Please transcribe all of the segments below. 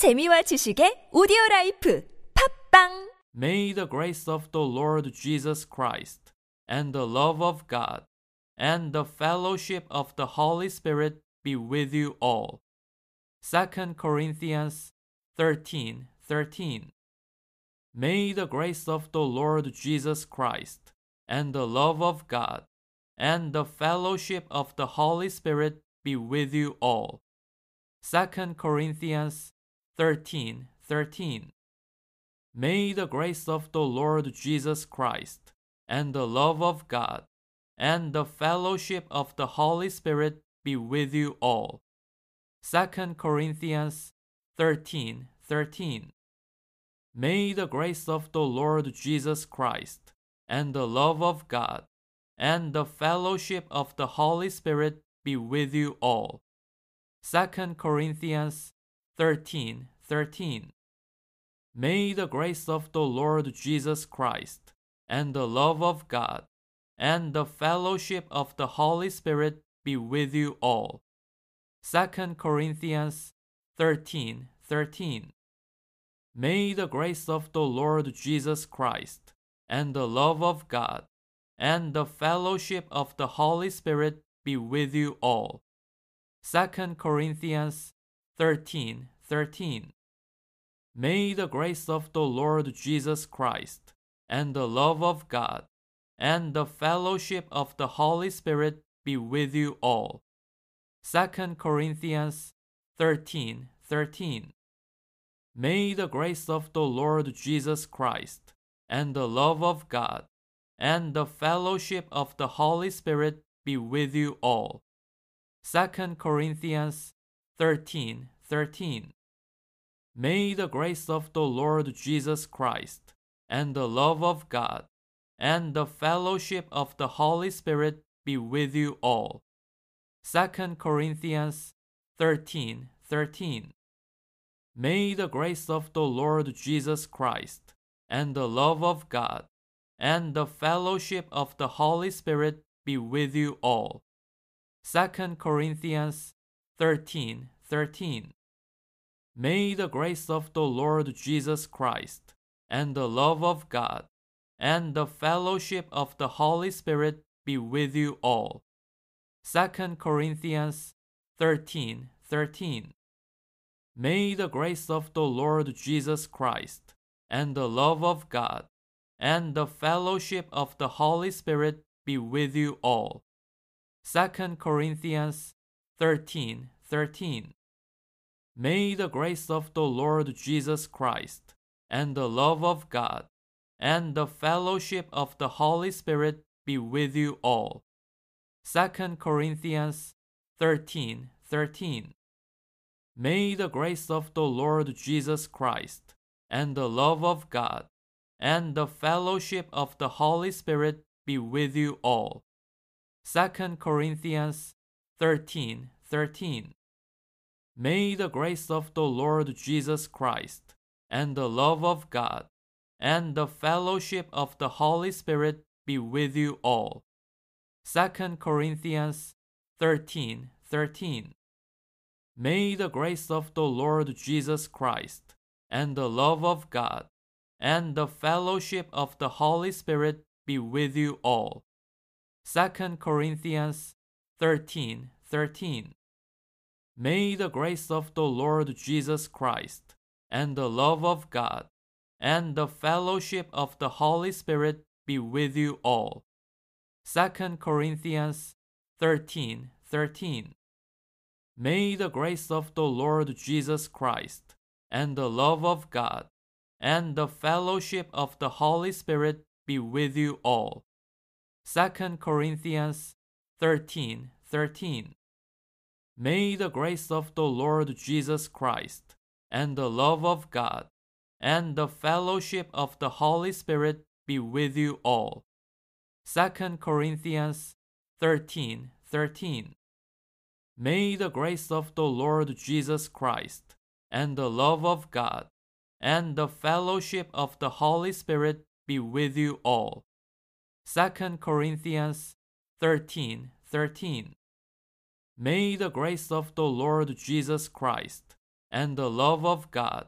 재미와 지식의 오디오 라이프 팟빵 May the grace of the Lord Jesus Christ and the love of God and the fellowship of the Holy Spirit be with you all. 2 Corinthians 13 13 May the grace of the Lord Jesus Christ and the love of God and the fellowship of the Holy Spirit be with you all. 2 Corinthians 13 13. May the grace of the Lord Jesus Christ and the love of God and the fellowship of the Holy Spirit be with you all. 2 Corinthians 13 13. May the grace of the Lord Jesus Christ and the love of God and the fellowship of the Holy Spirit be with you all. 2 Corinthians 13 13. May the grace of the Lord Jesus Christ and the love of God and the fellowship of the Holy Spirit be with you all. 2 Corinthians 13 13. May the grace of the Lord Jesus Christ and the love of God and the fellowship of the Holy Spirit be with you all. 2 Corinthians 13 13. May the grace of the Lord Jesus Christ and the love of God and the fellowship of the Holy Spirit be with you all. 2 Corinthians 13 13. May the grace of the Lord Jesus Christ and the love of God and the fellowship of the Holy Spirit be with you all. 2 Corinthians 13 13. May the grace of the Lord Jesus Christ and the love of God and the fellowship of the Holy Spirit be with you all. 2 Corinthians 13 13. May the grace of the Lord Jesus Christ and the love of God and the fellowship of the Holy Spirit be with you all. 2 Corinthians 13 13. May the grace of the Lord Jesus Christ and the love of God and the fellowship of the Holy Spirit be with you all. 2 Corinthians 13 13. May the grace of the Lord Jesus Christ and the love of God and the fellowship of the Holy Spirit be with you all. 2 Corinthians 13 13. May the grace of the Lord Jesus Christ and the love of God and the fellowship of the Holy Spirit be with you all. 2 Corinthians 13 13. May the grace of the Lord Jesus Christ and the love of God and the fellowship of the Holy Spirit be with you all. 2 Corinthians 13 13. May the grace of the Lord Jesus Christ and the love of God and the fellowship of the Holy Spirit be with you all. 2 Corinthians 13 13. May the grace of the Lord Jesus Christ and the love of God and the fellowship of the Holy Spirit be with you all. 2 Corinthians 13 13. May the grace of the Lord Jesus Christ and the love of God and the fellowship of the Holy Spirit be with you all. 2 Corinthians 13 13. May the grace of the Lord Jesus Christ and the love of God and the fellowship of the Holy Spirit be with you all. 2 Corinthians 13 13. May the grace of the Lord Jesus Christ and the love of God and the fellowship of the Holy Spirit be with you all. 2 Corinthians 13 13. May the grace of the Lord Jesus Christ and the love of God and the fellowship of the Holy Spirit be with you all. 2 Corinthians 13 13. May the grace of the Lord Jesus Christ and the love of God,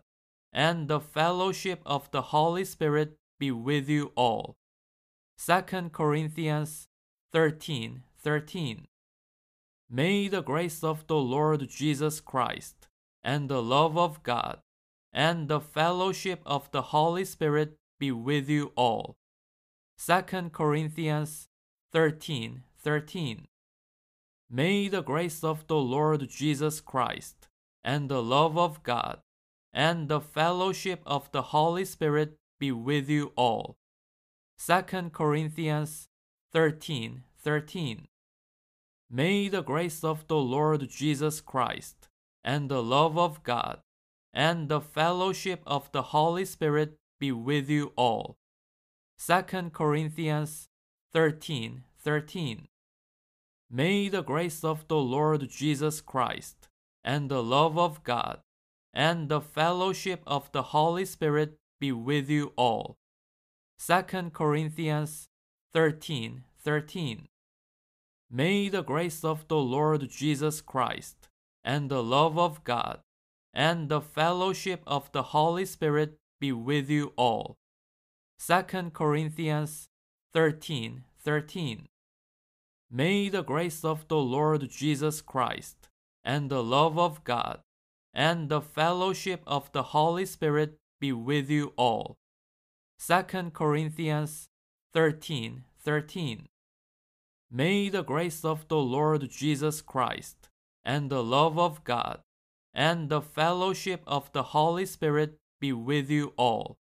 and the fellowship of the Holy Spirit be with you all. 2 Corinthians 13 13. May the grace of the Lord Jesus Christ, and the love of God, and the fellowship of the Holy Spirit be with you all. 2 Corinthians 13 13. May the grace of the Lord Jesus Christ, and the love of God, and the fellowship of the Holy Spirit be with you all. 2 Corinthians 13 13. May the grace of the Lord Jesus Christ, and the love of God, and the fellowship of the Holy Spirit be with you all. 2 Corinthians 13 13. May the grace of the Lord Jesus Christ, and the love of God, and the fellowship of the Holy Spirit be with you all. 2 Corinthians 13 13. May the grace of the Lord Jesus Christ, and the love of God, and the fellowship of the Holy Spirit be with you all. 2 Corinthians 13 13. May the grace of the Lord Jesus Christ, and the love of God, and the fellowship of the Holy Spirit be with you all. 2 Corinthians 13 13. May the grace of the Lord Jesus Christ, and the love of God, and the fellowship of the Holy Spirit be with you all.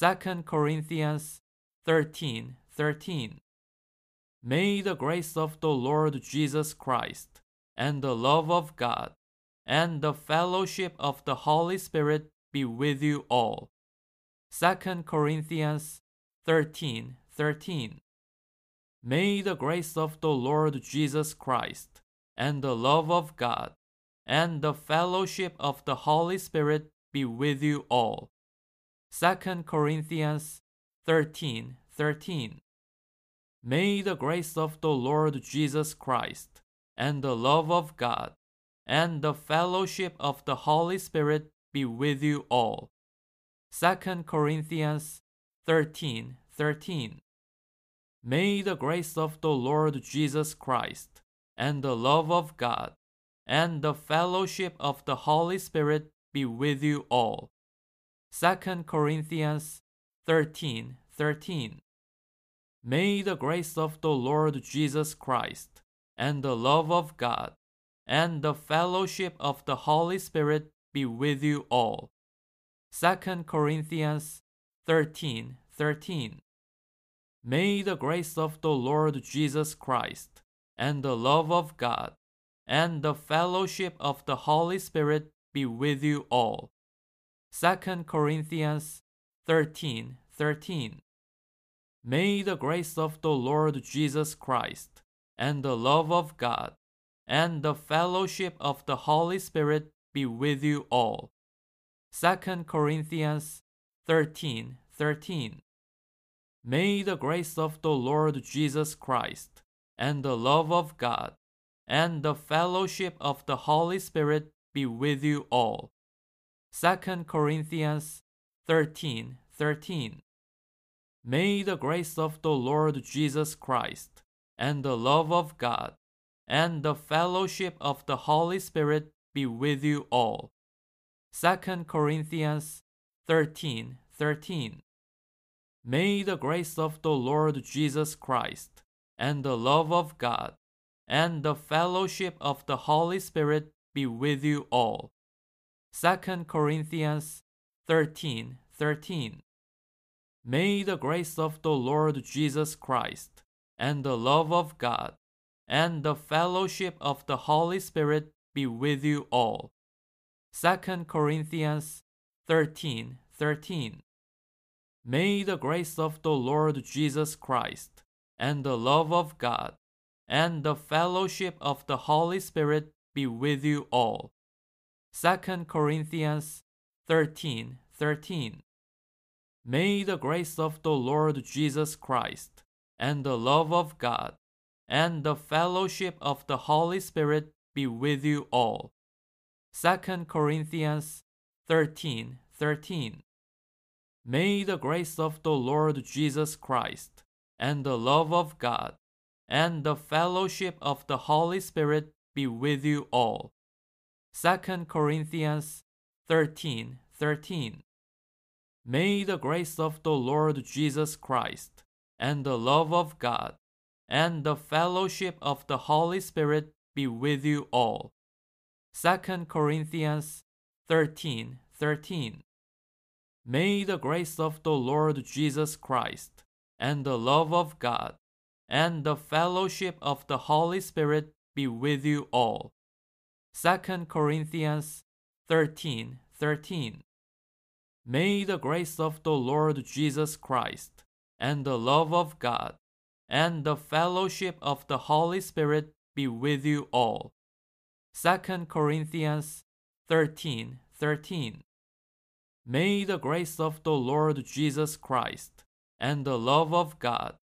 2 Corinthians 13 13. May the grace of the Lord Jesus Christ, and the love of God, and the fellowship of the Holy Spirit be with you all. 2 Corinthians 13 13. May the grace of the Lord Jesus Christ, and the love of God, and the fellowship of the Holy Spirit be with you all. 2 Corinthians 13 13. May the grace of the Lord Jesus Christ, and the love of God, and the fellowship of the Holy Spirit be with you all. 2 Corinthians 13 13. May the grace of the Lord Jesus Christ, and the love of God, and the fellowship of the Holy Spirit be with you all. 2 Corinthians 13 13. May the grace of the Lord Jesus Christ, and the love of God, and the fellowship of the Holy Spirit be with you all. 2 Corinthians 13 13. May the grace of the Lord Jesus Christ, and the love of God, and the fellowship of the Holy Spirit be with you all. 2 Corinthians 13 13. May the grace of the Lord Jesus Christ, and the love of God, and the fellowship of the Holy Spirit be with you all. 2 Corinthians 13 13. May the grace of the Lord Jesus Christ, and the love of God, and the fellowship of the Holy Spirit be with you all. 2 Corinthians 13 13. May the grace of the Lord Jesus Christ, and the love of God, and the fellowship of the Holy Spirit be with you all. 2 Corinthians 13 13. May the grace of the Lord Jesus Christ, and the love of God, and the fellowship of the Holy Spirit be with you all. 2 Corinthians 13 13. May the grace of the Lord Jesus Christ, and the love of God, and the fellowship of the Holy Spirit be with you all. 2 Corinthians 13 13. May the grace of the Lord Jesus Christ, and the love of God, and the fellowship of the Holy Spirit be with you all. 2 Corinthians 13 13. May the grace of the Lord Jesus Christ, and the love of God, and the fellowship of the Holy Spirit be with you all. 2 Corinthians 13 13. May the grace of the Lord Jesus Christ and the love of God and the fellowship of the Holy Spirit be with you all. 2 Corinthians 13 13. May the grace of the Lord Jesus Christ and the love of God and the fellowship of the Holy Spirit be with you all. 2 Corinthians 13 13. May the grace of the Lord Jesus Christ and the love of God and the fellowship of the Holy Spirit be with you all. 2 Corinthians 13 13. May the grace of the Lord Jesus Christ and the love of God and the fellowship of the Holy Spirit be with you all. 2 Corinthians 13 13. May the grace of the Lord Jesus Christ and the love of God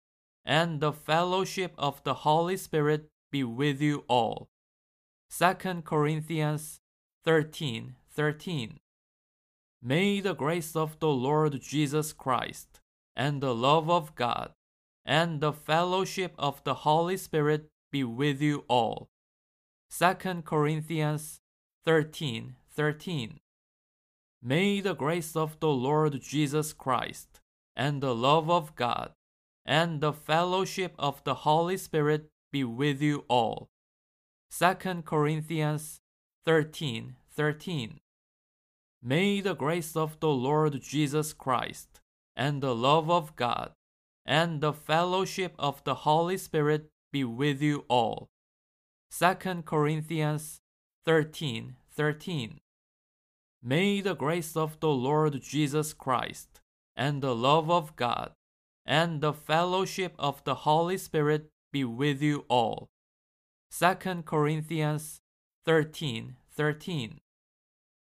and the fellowship of the Holy Spirit be with you all. 2 Corinthians 13 13. May the grace of the Lord Jesus Christ and the love of God and the fellowship of the Holy Spirit be with you all. 2 Corinthians 13 13. May the grace of the Lord Jesus Christ and the love of God and the fellowship of the Holy Spirit be with you all. 2 Corinthians 13 13. May the grace of the Lord Jesus Christ and the love of God and the fellowship of the Holy Spirit be with you all. 2 Corinthians 13 13. May the grace of the Lord Jesus Christ and the love of God and the fellowship of the Holy Spirit be with you all. 2 Corinthians 13 13.